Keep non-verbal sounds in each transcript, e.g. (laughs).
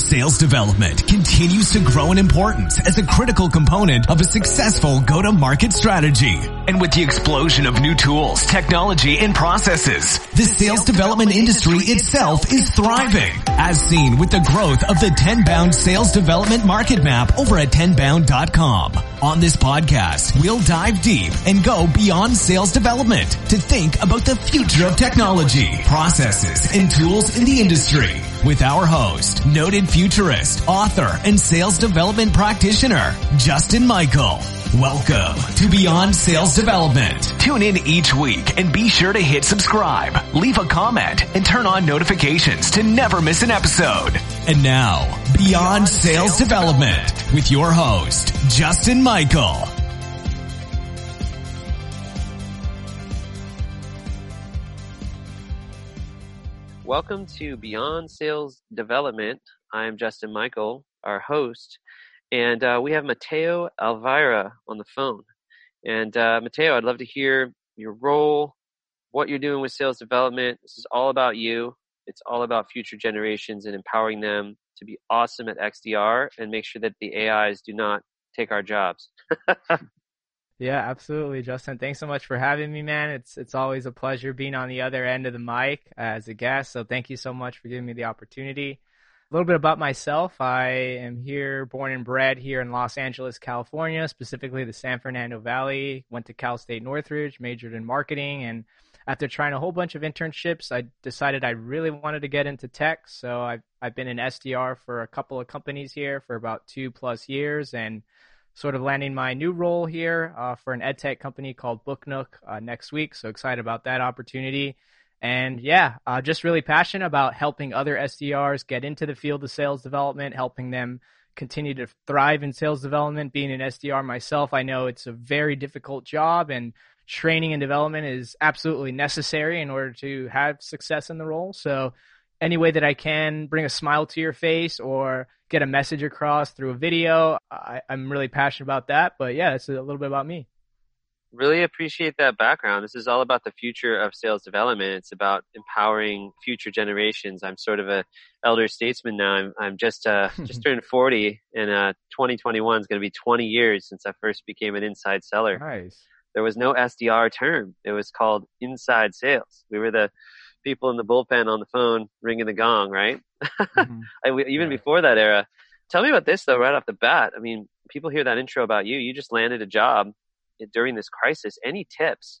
Sales development continues to grow in importance as a critical component of a successful go-to-market strategy. And with the explosion of new tools, technology, and processes, the sales development industry itself is thriving, as seen with the growth of the 10bound sales development market map over at 10bound.com. On this podcast, we'll dive deep and go beyond sales development to think about the future of technology, processes, and tools in the industry with our host, noted futurist, author, and sales development practitioner, Justin Michael. Welcome to Beyond Sales Development. Tune in each week and be sure to hit subscribe, leave a comment, and turn on notifications to never miss an episode. And now, Beyond Sales Development with your host, Justin Michael. Welcome to Beyond Sales Development. I'm Justin Michael, our host, and uh, we have Mateo Alvira on the phone. And uh, Mateo, I'd love to hear your role, what you're doing with sales development. This is all about you. It's all about future generations and empowering them to be awesome at XDR and make sure that the AIs do not take our jobs. (laughs) Yeah, absolutely, Justin. Thanks so much for having me, man. It's it's always a pleasure being on the other end of the mic as a guest. So thank you so much for giving me the opportunity. A little bit about myself. I am here, born and bred here in Los Angeles, California, specifically the San Fernando Valley. Went to Cal State Northridge, majored in marketing, and after trying a whole bunch of internships, I decided I really wanted to get into tech. So I've I've been in SDR for a couple of companies here for about two plus years, and sort of landing my new role here uh, for an edtech company called Booknook uh, next week. So excited about that opportunity. And yeah, uh, just really passionate about helping other SDRs get into the field of sales development, helping them continue to thrive in sales development. Being an SDR myself, I know it's a very difficult job and training and development is absolutely necessary in order to have success in the role. So any way that I can bring a smile to your face or get a message across through a video. I, am really passionate about that. But yeah, it's a little bit about me. Really appreciate that background. This is all about the future of sales development. It's about empowering future generations. I'm sort of a elder statesman now. I'm, I'm just uh, (laughs) just turned 40, and uh, 2021 is going to be 20 years since I first became an inside seller. Nice. There was no SDR term. It was called inside sales. We were the people in the bullpen on the phone ringing the gong, right? Mm-hmm. (laughs) even yeah. before that era. Tell me about this though, right off the bat. I mean, people hear that intro about you. You just landed a job during this crisis. Any tips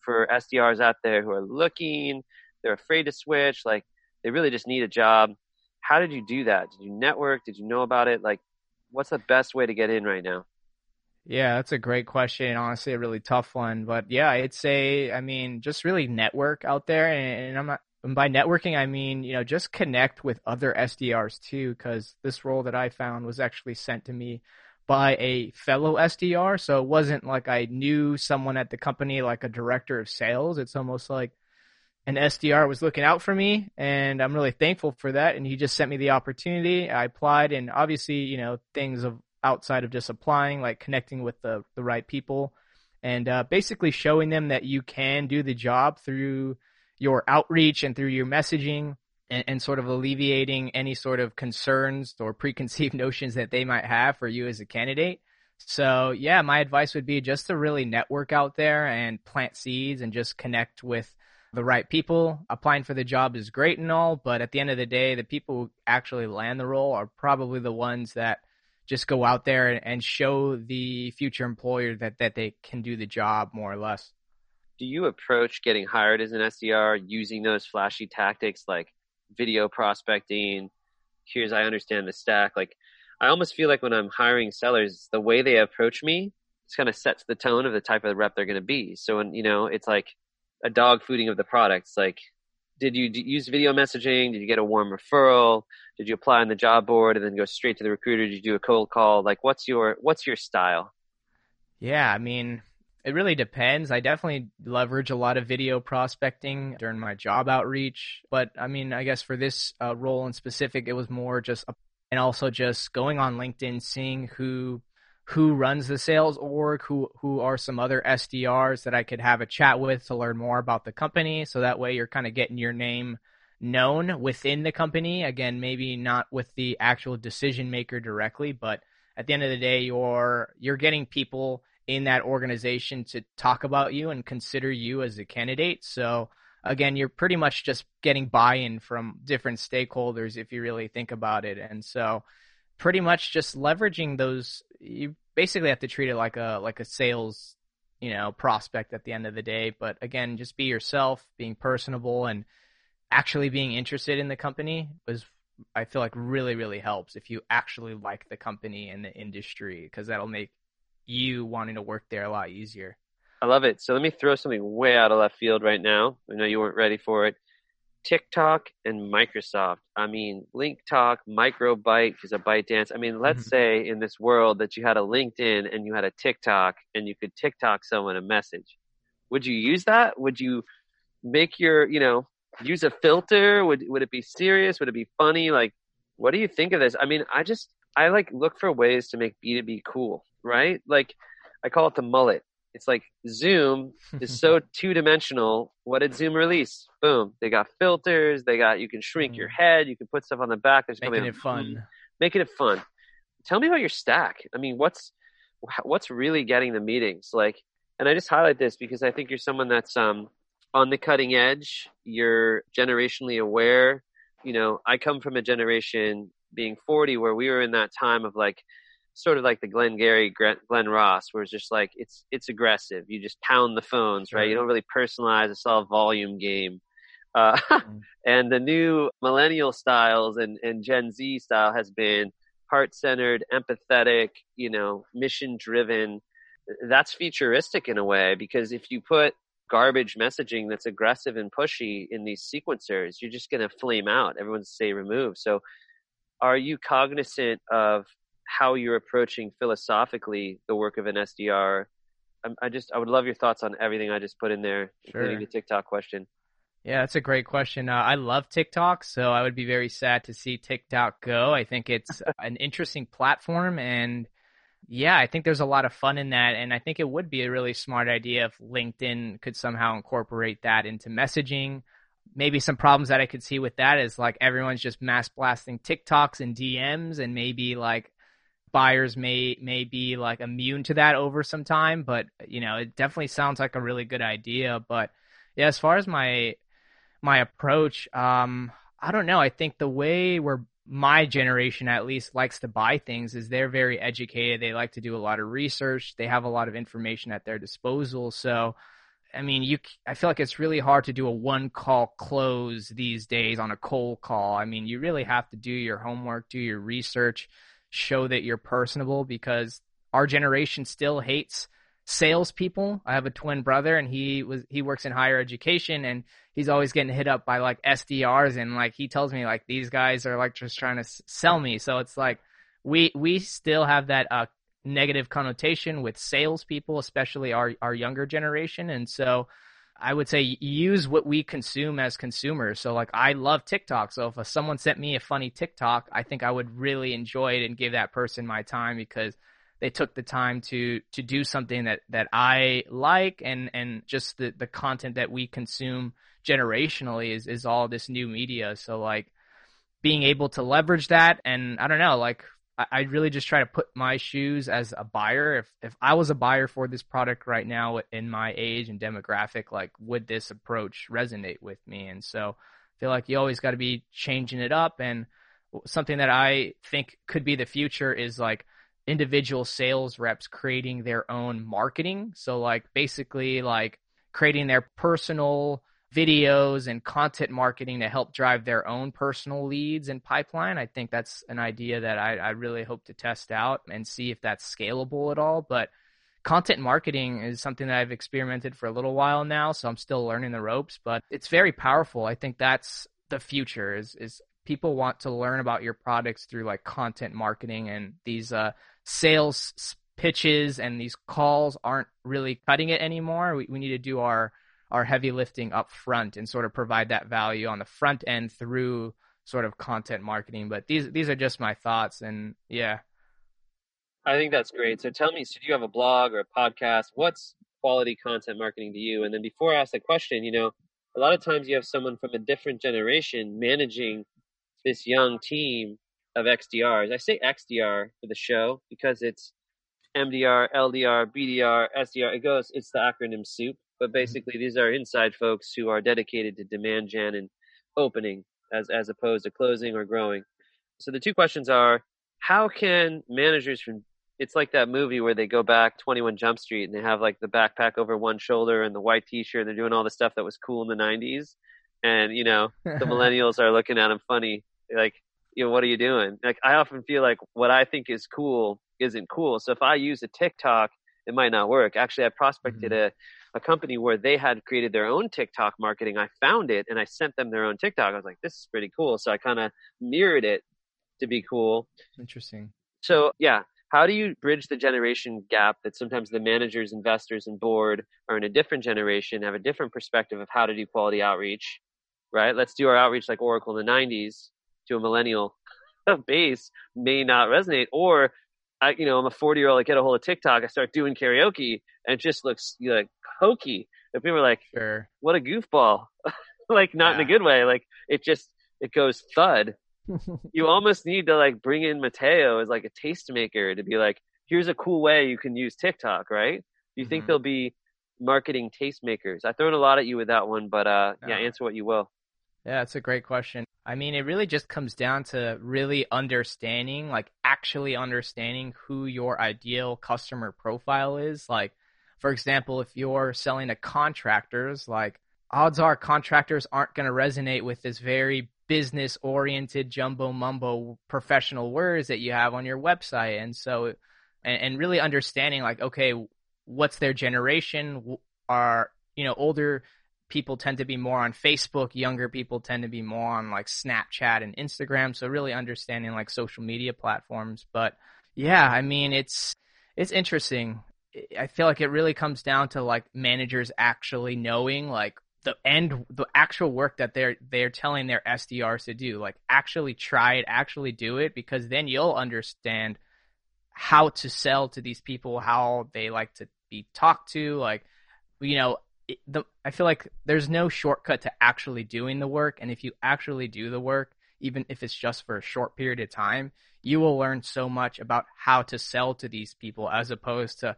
for SDRs out there who are looking, they're afraid to switch, like they really just need a job? How did you do that? Did you network? Did you know about it? Like, what's the best way to get in right now? Yeah, that's a great question. Honestly, a really tough one. But yeah, I'd say, I mean, just really network out there. And, and I'm not, and by networking, I mean, you know, just connect with other SDRs too, because this role that I found was actually sent to me by a fellow SDR. So it wasn't like I knew someone at the company, like a director of sales. It's almost like an SDR was looking out for me, and I'm really thankful for that. And he just sent me the opportunity. I applied, and obviously, you know, things of outside of just applying, like connecting with the, the right people and uh, basically showing them that you can do the job through your outreach and through your messaging and, and, sort of alleviating any sort of concerns or (laughs) preconceived notions that they might have for you as a candidate. So yeah, my advice would be just to really network out there and plant seeds and just connect with the right people. Applying for the job is great and all, but at the end of the day, the people who actually land the role are probably the ones that just go out there and show the future employer that, that they can do the job more or less. Do you approach getting hired as an SDR using those flashy tactics like video prospecting? Here's I understand the stack. Like I almost feel like when I'm hiring sellers, the way they approach me, it's kind of sets the tone of the type of rep they're going to be. So when you know, it's like a dog fooding of the product. It's like did you use video messaging? Did you get a warm referral? Did you apply on the job board and then go straight to the recruiter? Did you do a cold call? Like, what's your what's your style? Yeah, I mean, it really depends. I definitely leverage a lot of video prospecting during my job outreach, but I mean, I guess for this uh, role in specific, it was more just and also just going on LinkedIn, seeing who who runs the sales org, who who are some other SDRs that I could have a chat with to learn more about the company. So that way you're kind of getting your name known within the company. Again, maybe not with the actual decision maker directly, but at the end of the day, you're you're getting people in that organization to talk about you and consider you as a candidate. So again, you're pretty much just getting buy-in from different stakeholders if you really think about it. And so pretty much just leveraging those you basically have to treat it like a like a sales, you know, prospect at the end of the day, but again, just be yourself, being personable and actually being interested in the company was I feel like really really helps if you actually like the company and the industry because that'll make you wanting to work there a lot easier. I love it. So let me throw something way out of left field right now. I know you weren't ready for it. TikTok and Microsoft. I mean, Link Talk, Microbyte is a ByteDance. I mean, let's mm-hmm. say in this world that you had a LinkedIn and you had a TikTok and you could TikTok someone a message. Would you use that? Would you make your, you know, use a filter? Would would it be serious? Would it be funny? Like, what do you think of this? I mean, I just I like look for ways to make B2B cool, right? Like I call it the mullet. It's like Zoom is so (laughs) two dimensional. What did Zoom release? Boom. They got filters. They got, you can shrink your mm. head. You can put stuff on the back. There's making it fun. Making it fun. Tell me about your stack. I mean, what's, what's really getting the meetings? Like, and I just highlight this because I think you're someone that's, um, on the cutting edge. You're generationally aware. You know, I come from a generation being 40 where we were in that time of like sort of like the Glengarry, Glen Ross, where it's just like it's it's aggressive. You just pound the phones, right? You don't really personalize. It's all volume game. Uh, mm. (laughs) and the new millennial styles and, and Gen Z style has been heart centered, empathetic, you know, mission driven. That's futuristic in a way because if you put garbage messaging that's aggressive and pushy in these sequencers, you're just going to flame out. Everyone's say remove. So, are you cognizant of how you're approaching philosophically the work of an SDR. I, I just I would love your thoughts on everything I just put in there, sure. including the TikTok question. Yeah, that's a great question. Uh, I love TikTok, so I would be very sad to see TikTok go. I think it's (laughs) an interesting platform, and yeah, I think there's a lot of fun in that. And I think it would be a really smart idea if LinkedIn could somehow incorporate that into messaging. Maybe some problems that I could see with that is like everyone's just mass blasting TikToks and DMs, and maybe like buyers may may be like immune to that over some time but you know it definitely sounds like a really good idea but yeah as far as my my approach um i don't know i think the way where my generation at least likes to buy things is they're very educated they like to do a lot of research they have a lot of information at their disposal so I mean, you. I feel like it's really hard to do a one call close these days on a cold call. I mean, you really have to do your homework, do your research show that you're personable because our generation still hates salespeople. I have a twin brother and he was he works in higher education and he's always getting hit up by like SDRs and like he tells me like these guys are like just trying to sell me. So it's like we we still have that uh, negative connotation with salespeople, especially our our younger generation, and so I would say use what we consume as consumers. So like I love TikTok. So if someone sent me a funny TikTok, I think I would really enjoy it and give that person my time because they took the time to to do something that that I like and and just the the content that we consume generationally is is all this new media. So like being able to leverage that and I don't know, like I really just try to put my shoes as a buyer. If if I was a buyer for this product right now in my age and demographic, like would this approach resonate with me? And so I feel like you always got to be changing it up. And something that I think could be the future is like individual sales reps creating their own marketing. So like basically like creating their personal videos and content marketing to help drive their own personal leads and pipeline. I think that's an idea that I, I really hope to test out and see if that's scalable at all. But content marketing is something that I've experimented for a little while now, so I'm still learning the ropes, but it's very powerful. I think that's the future is is people want to learn about your products through like content marketing and these uh, sales pitches and these calls aren't really cutting it anymore. We, we need to do our our heavy lifting up front and sort of provide that value on the front end through sort of content marketing. But these these are just my thoughts and yeah. I think that's great. So tell me, so do you have a blog or a podcast? What's quality content marketing to you? And then before I ask the question, you know, a lot of times you have someone from a different generation managing this young team of XDRs. I say XDR for the show because it's MDR, LDR, BDR, SDR. It goes, it's the acronym soup. But mm-hmm. basically, these are inside folks who are dedicated to demand gen and opening as, as opposed to closing or growing. So the two questions are how can managers from it's like that movie where they go back 21 Jump Street and they have like the backpack over one shoulder and the white t-shirt and they're doing all the stuff that was cool in the 90s and you know the (laughs) millennials are looking at them funny like you know what are you doing like I often feel like what I think is cool isn't cool so if I use a TikTok it might not work actually I prospected mm-hmm. a a company where they had created their own TikTok marketing I found it and I sent them their own TikTok I was like this is pretty cool so I kind of mirrored it to be cool interesting so yeah how do you bridge the generation gap that sometimes the managers, investors, and board are in a different generation, have a different perspective of how to do quality outreach, right? Let's do our outreach like Oracle in the 90s to a millennial (laughs) base may not resonate. Or, I, you know, I'm a 40 year old, I get a hold of TikTok, I start doing karaoke, and it just looks like hokey. And people are like, sure. what a goofball. (laughs) like, not yeah. in a good way. Like, it just, it goes thud (laughs) you almost need to like bring in Mateo as like a tastemaker to be like, here's a cool way you can use TikTok, right? Do you mm-hmm. think there'll be marketing tastemakers? I thrown a lot at you with that one, but uh, yeah, answer what you will. Yeah, it's a great question. I mean, it really just comes down to really understanding, like actually understanding who your ideal customer profile is. Like, for example, if you're selling to contractors, like odds are contractors aren't going to resonate with this very business oriented jumbo mumbo professional words that you have on your website and so and, and really understanding like okay what's their generation are you know older people tend to be more on facebook younger people tend to be more on like snapchat and instagram so really understanding like social media platforms. But yeah i mean it's it's interesting. I feel like it really comes down to like managers actually knowing like the end the actual work that they're they're telling their SDRs to do. Like actually try it, actually do it because then you'll understand how to sell to these people, how they like to be talked to, like you know, the I feel like there's no shortcut to actually doing the work and if you actually do the work, even if it's just for a short period of time, you will learn so much about how to sell to these people as opposed to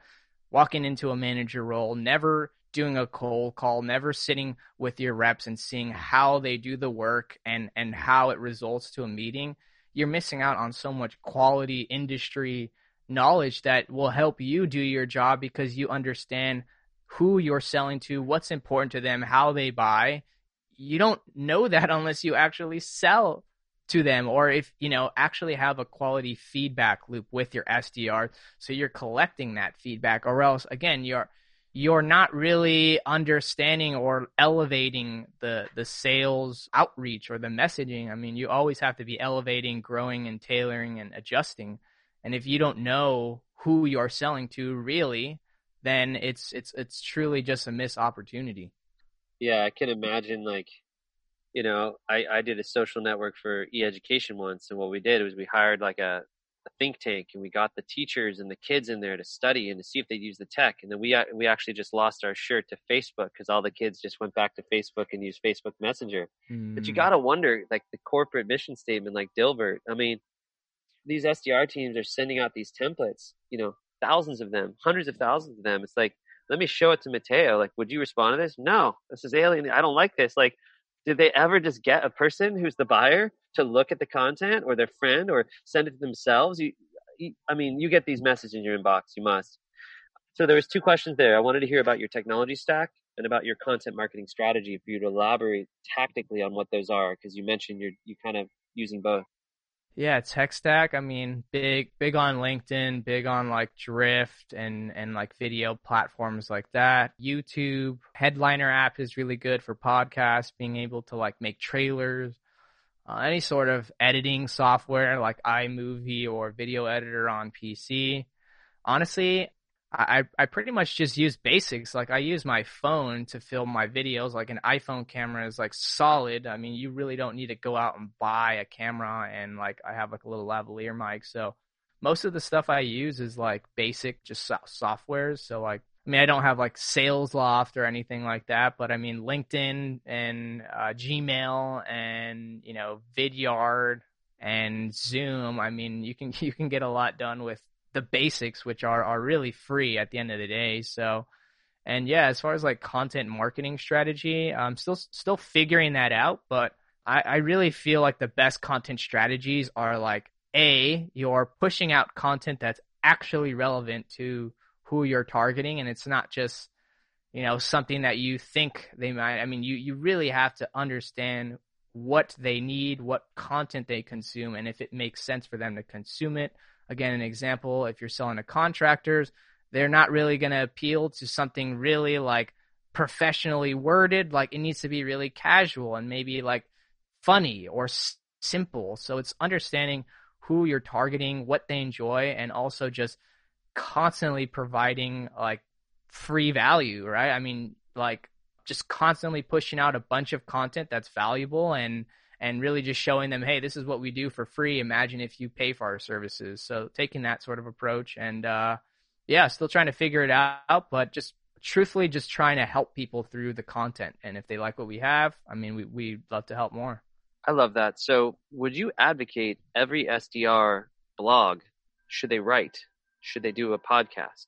walking into a manager role, never doing a cold call, never sitting with your reps and seeing how they do the work and, and how it results to a meeting, you're missing out on so much quality industry knowledge that will help you do your job because you understand who you're selling to, what's important to them, how they buy. You don't know that (laughs) unless you actually sell to them or if you know actually have a quality feedback loop with your SDR so you're collecting that feedback or else again you're you're not really understanding or elevating the the sales outreach or the messaging. I mean, you always have to be elevating, growing and tailoring and adjusting. And if you don't know who you're selling to really, then it's it's it's truly just a missed opportunity. Yeah, I can imagine like you know, I, I did a social network for e-education once and what we did was we hired like a a think tank and we got the teachers and the kids in there to study and to see if they'd use the tech. And then we we actually just lost our shirt to Facebook because all the kids just went back to Facebook and used Facebook Messenger. Mm. But you hmm. got to wonder, like the corporate mission statement, like Dilbert. I mean, these SDR teams are sending out these templates. You know, thousands of them, hundreds of thousands of them. It's like, let me show it to Mateo. Like, would you respond to this? No, this is alien. I don't like this. Like, did they ever just get a person who's the buyer to look at the content or their friend or send it to themselves? You, you, I mean, you get these messages in your inbox. You must. So there was two questions there. I wanted to hear about your technology stack and about your content marketing strategy for you to elaborate tactically on what those are because you mentioned you're you kind of using both. Yeah, tech stack. I mean, big, big on LinkedIn, big on like Drift and and like video platforms like that. YouTube Headliner app is really good for podcasts, being able to like make trailers. Uh, any sort of editing software like iMovie or video editor on PC. Honestly, I, I pretty much just use basics. Like I use my phone to film my videos. Like an iPhone camera is like solid. I mean, you really don't need to go out and buy a camera. And like I have like a little lavalier mic. So most of the stuff I use is like basic, just so- softwares. So like, I mean, I don't have like Salesloft or anything like that, but I mean, LinkedIn and uh, Gmail and you know, Vidyard and Zoom. I mean, you can (laughs) you can get a lot done with the basics, which are are really free at the end of the day. So, and yeah, as far as like content marketing strategy, I'm still still figuring that out, but I, I really feel like the best content strategies are like a you're pushing out content that's actually relevant to who you're targeting, and it's not just you know something that you think they might. I mean, you you really have to understand what they need, what content they consume, and if it makes sense for them to consume it. Again, an example: if you're selling to contractors, they're not really going to appeal to something really like professionally worded. Like it needs to be really casual and maybe like funny or s- simple. So it's understanding who you're targeting, what they enjoy, and also just constantly providing like free value, right? I mean, like just constantly pushing out a bunch of content that's valuable and and really just showing them, hey, this is what we do for free. Imagine if you pay for our services. So taking that sort of approach and uh yeah, still trying to figure it out, but just truthfully just trying to help people through the content. And if they like what we have, I mean, we we'd love to help more. I love that. So, would you advocate every SDR blog should they write? Should they do a podcast?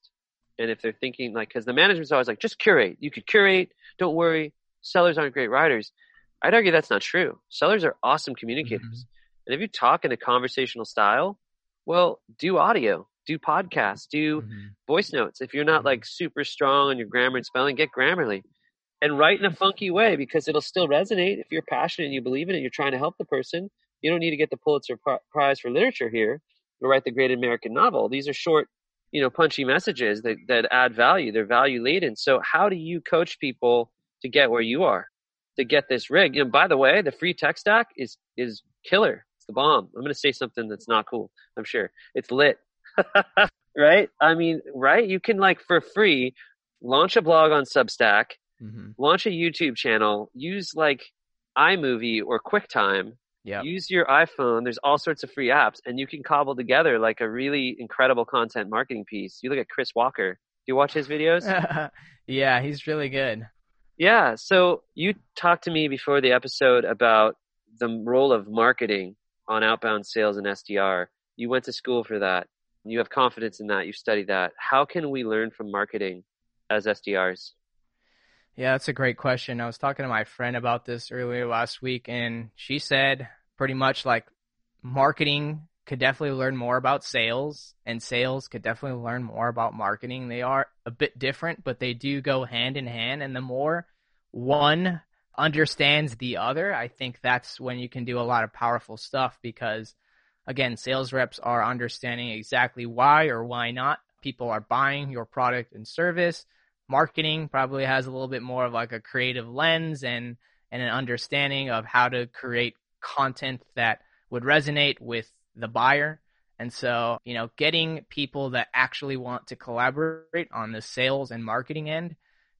And if they're thinking like, because the management's always like, just curate. You could curate. Don't worry. Sellers aren't great writers. I'd argue that's not true. Sellers are awesome communicators. Mm-hmm. And if you talk in a conversational style, well, do audio, do podcasts, do mm-hmm. voice notes. If you're not mm-hmm. like super strong on your grammar and spelling, get Grammarly and write in a funky way because it'll still resonate. If you're passionate and you believe in it, you're trying to help the person. You don't need to get the Pulitzer Prize for literature here or write the great American novel. These are short, you know, punchy messages that, that add value. They're value laden. So how do you coach people to get where you are, to get this rig? And by the way, the free tech stack is, is killer. It's the bomb. I'm going to say something that's not cool. I'm sure it's lit. (laughs) right? I mean, right? You can like for free launch a blog on Substack mm-hmm. launch a YouTube channel, use like iMovie or QuickTime. Use your iPhone. There's all sorts of free apps, and you can cobble together like a really incredible content marketing piece. You look at Chris Walker. Do you watch his videos? (laughs) yeah, he's really good. Yeah. So you talked to me before the episode about the role of marketing on outbound sales and SDR. You went to school for that. You have confidence in that. You studied that. How can we learn from marketing as SDRs? Yeah, that's a great question. I was talking to my friend about this earlier last week, and she said pretty much like marketing could definitely learn more about sales, and sales could definitely learn more about marketing. They are a bit different, but they do go hand in hand. And the more one understands the other, I think that's when you can do a lot of powerful stuff because, again, sales reps are understanding exactly why or why not people are buying your product and service marketing probably has a little bit more of like a creative lens and and an understanding of how to create content that would resonate with the buyer. And so, you know, getting people that actually want to collaborate on the sales and marketing end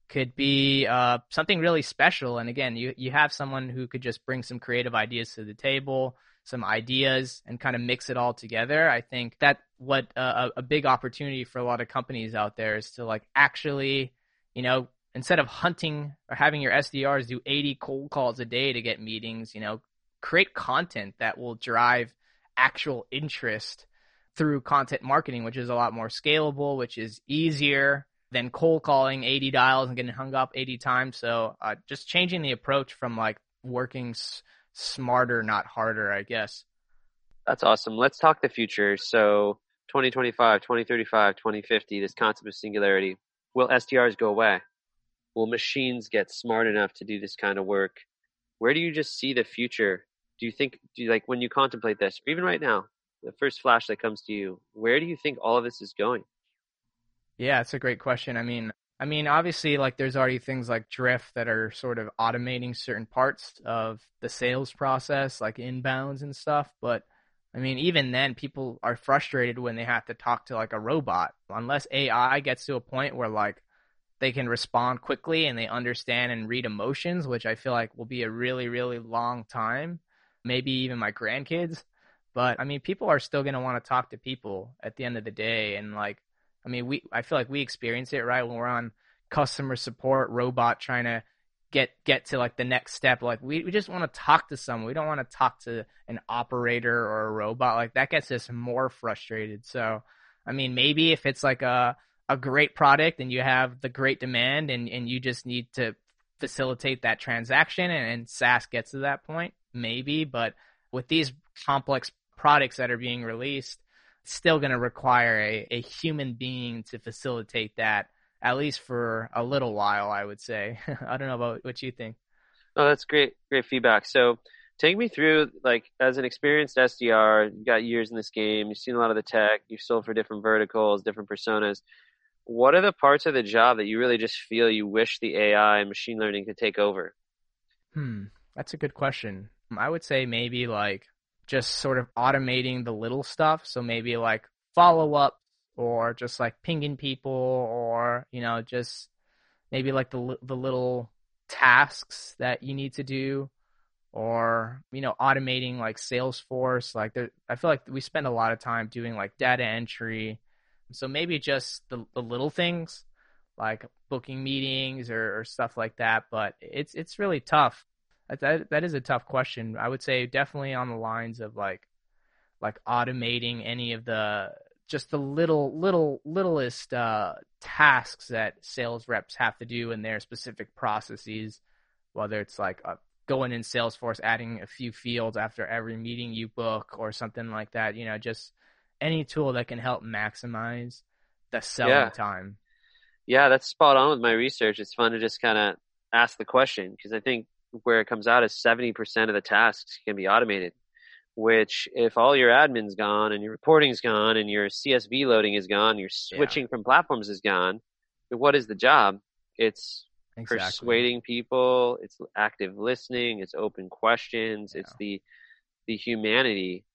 could be uh, something really special. And again, you you have someone who could just bring some creative ideas to the table, some ideas, and kind of mix it all together. I think that what uh, a big opportunity for a lot of companies out there is to like actually you know, instead of hunting or having your SDRs do 80 cold calls a day to get meetings, you know, create content that will drive actual interest through content marketing, which is a lot more scalable, which is easier than cold calling 80 dials and getting hung up 80 times. So uh, just changing the approach from like working s- smarter, not harder, I guess. That's awesome. Let's talk the future. So 2025, 2035, 2050, this concept of singularity will SDRs go away? Will machines get smart enough to do this kind of work? Where do you just see the future? Do you think, do you like when you contemplate this, or even right now, the first flash that comes to you, where do you think all of this is going? Yeah, it's a great question. I mean, I mean, obviously, like there's already things like Drift that are sort of automating certain parts of the sales process, like inbounds and stuff. But I mean, even then, people are frustrated when they have to talk to like a robot. Unless AI gets to a point where like they can respond quickly and they understand and read emotions, which I feel like will be a really, really long time. Maybe even my grandkids. But I mean, people are still going to want to talk to people at the end of the day. And like, I mean, we I feel like we experience it right when we're on customer support robot trying to get get to like the next step. Like we, we just want to talk to someone. We don't want to talk to an operator or a robot. Like that gets us more frustrated. So, I mean, maybe if it's like a a great product and you have the great demand and, and you just need to facilitate that transaction and, and SaaS gets to that point, maybe. But with these complex products that are being released, still going to require a, a human being to facilitate that at least for a little while, I would say. (laughs) I don't know about what you think. Oh, that's great, great feedback. So take me through, like, as an experienced SDR, you got years in this game, you've seen a lot of the tech, you've sold for different verticals, different personas. What are the parts of the job that you really just feel you wish the AI and machine learning could take over? Hmm, that's a good question. Um, I would say maybe like just sort of automating the little stuff. So maybe like follow up or just like pinging people or, you know, just maybe like the, the little tasks that you need to do or, you know, automating like Salesforce. Like there, I feel like we spend a lot of time doing like data entry. So maybe just the, the little things like booking meetings or, or stuff like that. But it's, it's really tough. That, that is a tough question. I would say definitely on the lines of like, like automating any of the just the little little littlest uh, tasks that sales reps have to do in their specific processes, whether it's like uh, going in Salesforce, adding a few fields after every meeting you book or something like that. You know, just any tool that can help maximize the selling yeah. time. Yeah, that's spot on with my research. It's fun to just kind of ask the question because I think where it comes out is 70% of the tasks can be automated which if all your admin's gone and your reporting's gone and your CSV loading is gone, your switching yeah. from platforms is gone, what is the job? It's exactly. persuading people, it's active listening, it's open questions, yeah. it's the the humanity.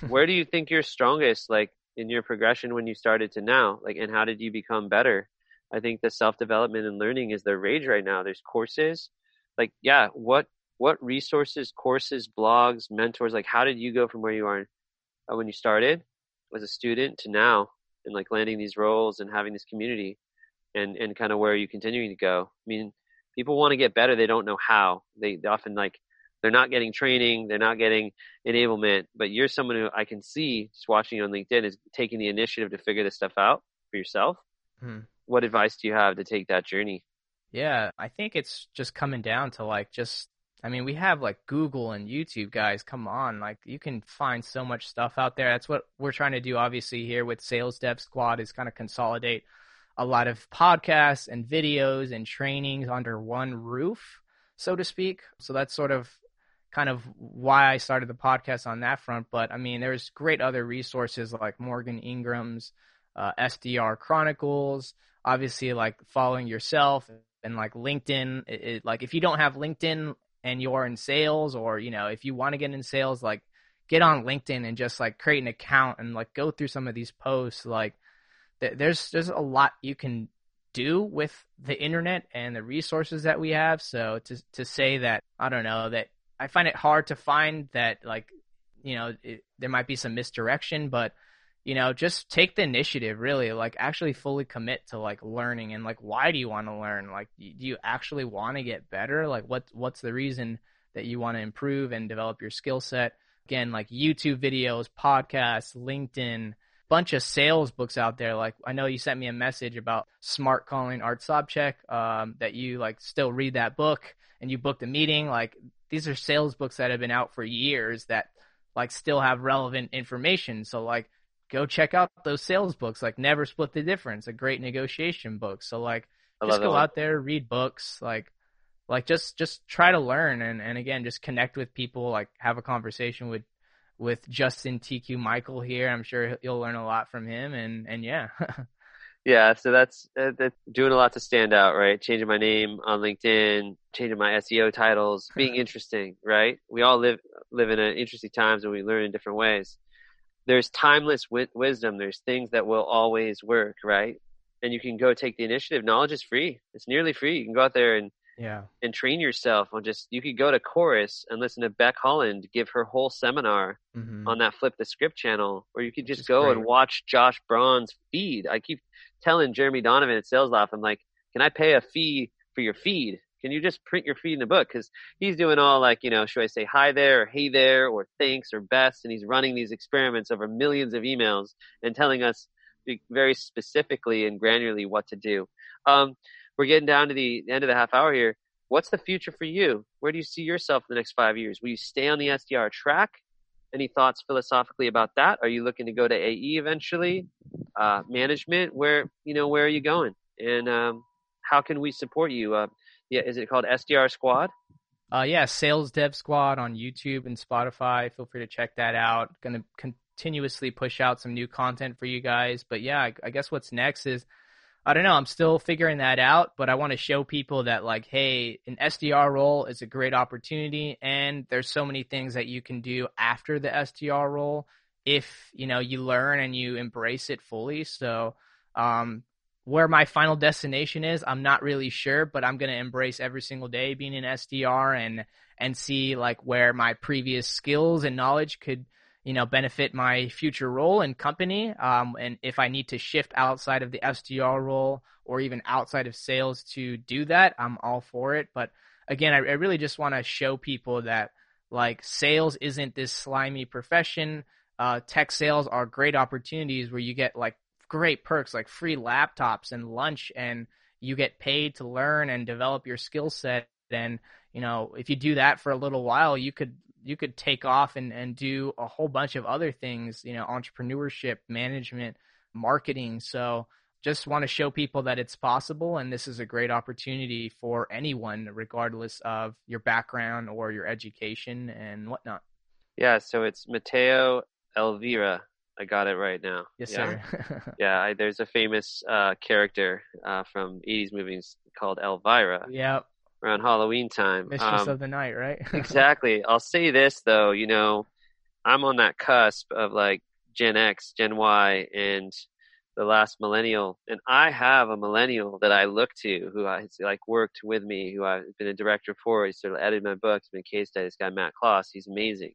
(laughs) Where do you think you're strongest like in your progression when you started to now? Like and how did you become better? I think the self development and learning is the rage right now. There's courses. Like, yeah, what what resources, courses, blogs, mentors, like how did you go from where you are uh, when you started as a student to now and like landing these roles and having this community and, and kind of where are you continuing to go? I mean, people want to get better. They don't know how they, they often like, they're not getting training. They're not getting enablement, but you're someone who I can see just watching you on LinkedIn is taking the initiative to figure this stuff out for yourself. Hmm. What advice do you have to take that journey? Yeah, I think it's just coming down to like just I mean, we have like Google and YouTube guys. Come on, like you can find so much stuff out there. That's what we're trying to do, obviously, here with Sales Dev Squad is kind of consolidate a lot of podcasts and videos and trainings under one roof, so to speak. So that's sort of kind of why I started the podcast on that front. But I mean, there's great other resources like Morgan Ingram's uh, SDR Chronicles, obviously like following yourself and like LinkedIn. It, it, like if you don't have LinkedIn and you're in sales or you know if you want to get in sales like get on linkedin and just like create an account and like go through some of these posts like th- there's there's a lot you can do with the internet and the resources that we have so to to say that i don't know that i find it hard to find that like you know it, there might be some misdirection but you know, just take the initiative really, like actually fully commit to like learning and like why do you want to learn? Like do you actually want to get better? Like what what's the reason that you want to improve and develop your skill set? Again, like YouTube videos, podcasts, LinkedIn, bunch of sales books out there. Like I know you sent me a message about smart calling Art Sobczak, um, that you like still read that book and you booked a meeting. Like these are sales books that have been out for years that like still have relevant information. So like go check out those sales books like never split the difference a great negotiation book. So like just go out there read books like like just just try to learn and and again just connect with people like have a conversation with with Justin TQ Michael here. I'm sure you'll learn a lot from him and and yeah. (laughs) Yeah so that's, uh, that's doing a lot to stand out right? Changing my name on LinkedIn changing my SEO titles being (laughs) interesting right? We all live live in interesting times and we learn in different ways there's timeless wi- wisdom. There's things that will always work, right? And you can go take the initiative. Knowledge is free. It's nearly free. You can go out there and Yeah. And train yourself on just, you could go to Chorus and listen to Becc Holland give her whole seminar mm-hmm. on that Flip the Script channel, or you could just go great. and watch Josh Braun's feed. I keep telling Jeremy Donovan at Sales Loft, I'm like, can I pay a fee for your feed? Can you just print your feed in a book? Because he's doing all like, you know, should I say hi there or hey there or thanks or best? And he's running these experiments over millions of emails and telling us very specifically and granularly what to do. Um, we're getting down to the end of the half hour here. What's the future for you? Where do you see yourself in the next five years? Will you stay on the SDR track? Any thoughts philosophically about that? Are you looking to go to AE eventually? Uh, management? Where you know where are you going? And um, how can we support you? Uh, yeah, is it called SDR Squad? Uh, yeah, Sales Dev Squad on YouTube and Spotify. Feel free to check that out. Going to continuously push out some new content for you guys. But yeah, I, I guess what's next is I don't know. I'm still figuring that out, but I want to show people that like, hey, an SDR role is a great opportunity, and there's so many things that you can do after the SDR role if you know you learn and you embrace it fully. So, um, where my final destination is, I'm not really sure, but I'm gonna embrace every single day being an SDR and and see like where my previous skills and knowledge could you know, benefit my future role and company. Um, and if I need to shift outside of the SDR role or even outside of sales to do that, I'm all for it. But again, I, I really just want to show people that like sales isn't this slimy profession. Uh, tech sales are great opportunities where you get like great perks like free laptops and lunch and you get paid to learn and develop your skill set and you know if you do that for a little while you could you could take off and, and do a whole bunch of other things, you know, entrepreneurship, management, marketing. So just want to show people that it's possible and this is a great opportunity for anyone regardless of your background or your education and whatnot. Yeah, so it's Mateo Elvira. I got it right now. Yes, yeah. sir. (laughs) yeah, I, there's a famous uh, character uh, from 80s movies called Elvira. Yep around Halloween time. Mistress um, of the Night, right? (laughs) exactly. I'll say this though, you know, I'm on that cusp of like Gen X, Gen Y, and the last millennial, and I have a millennial that I look to who has like worked with me, who I've been a director for. He's sort of edited my books, been a case study. This guy Matt Kloss, he's amazing.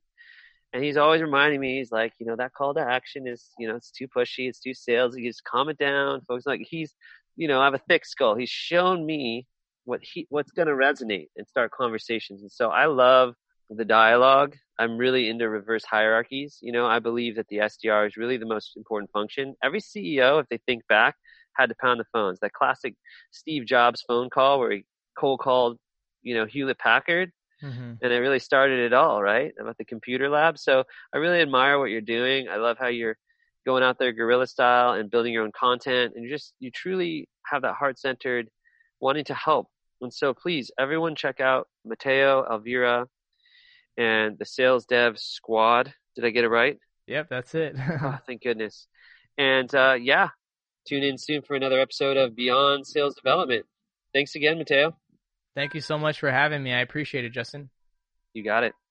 And he's always reminding me, he's like, you know, that call to action is, you know, it's too pushy, it's too salesy. Just calm it down, folks. Like he's, you know, I have a thick skull. He's shown me what he what's going to resonate and start conversations. And so I love the dialogue. I'm really into reverse hierarchies. You know, I believe that the SDR is really the most important function. Every CEO, if they think back, had to pound the phones. That classic Steve Jobs phone call where he cold called, you know, Hewlett Packard. Mm-hmm. And it really started it all, right? About the computer lab. So I really admire what you're doing. I love how you're going out there guerrilla style and building your own content and you just you truly have that heart centered wanting to help and so please, everyone check out Mateo, Elvira, and the Sales Dev Squad. Did I get it right? Yep, that's it. oh, (laughs) thank goodness. And uh, yeah, tune in soon for another episode of Beyond Sales Development. Thanks again, Mateo. Thank you so much for having me. I appreciate it, Justin. You got it.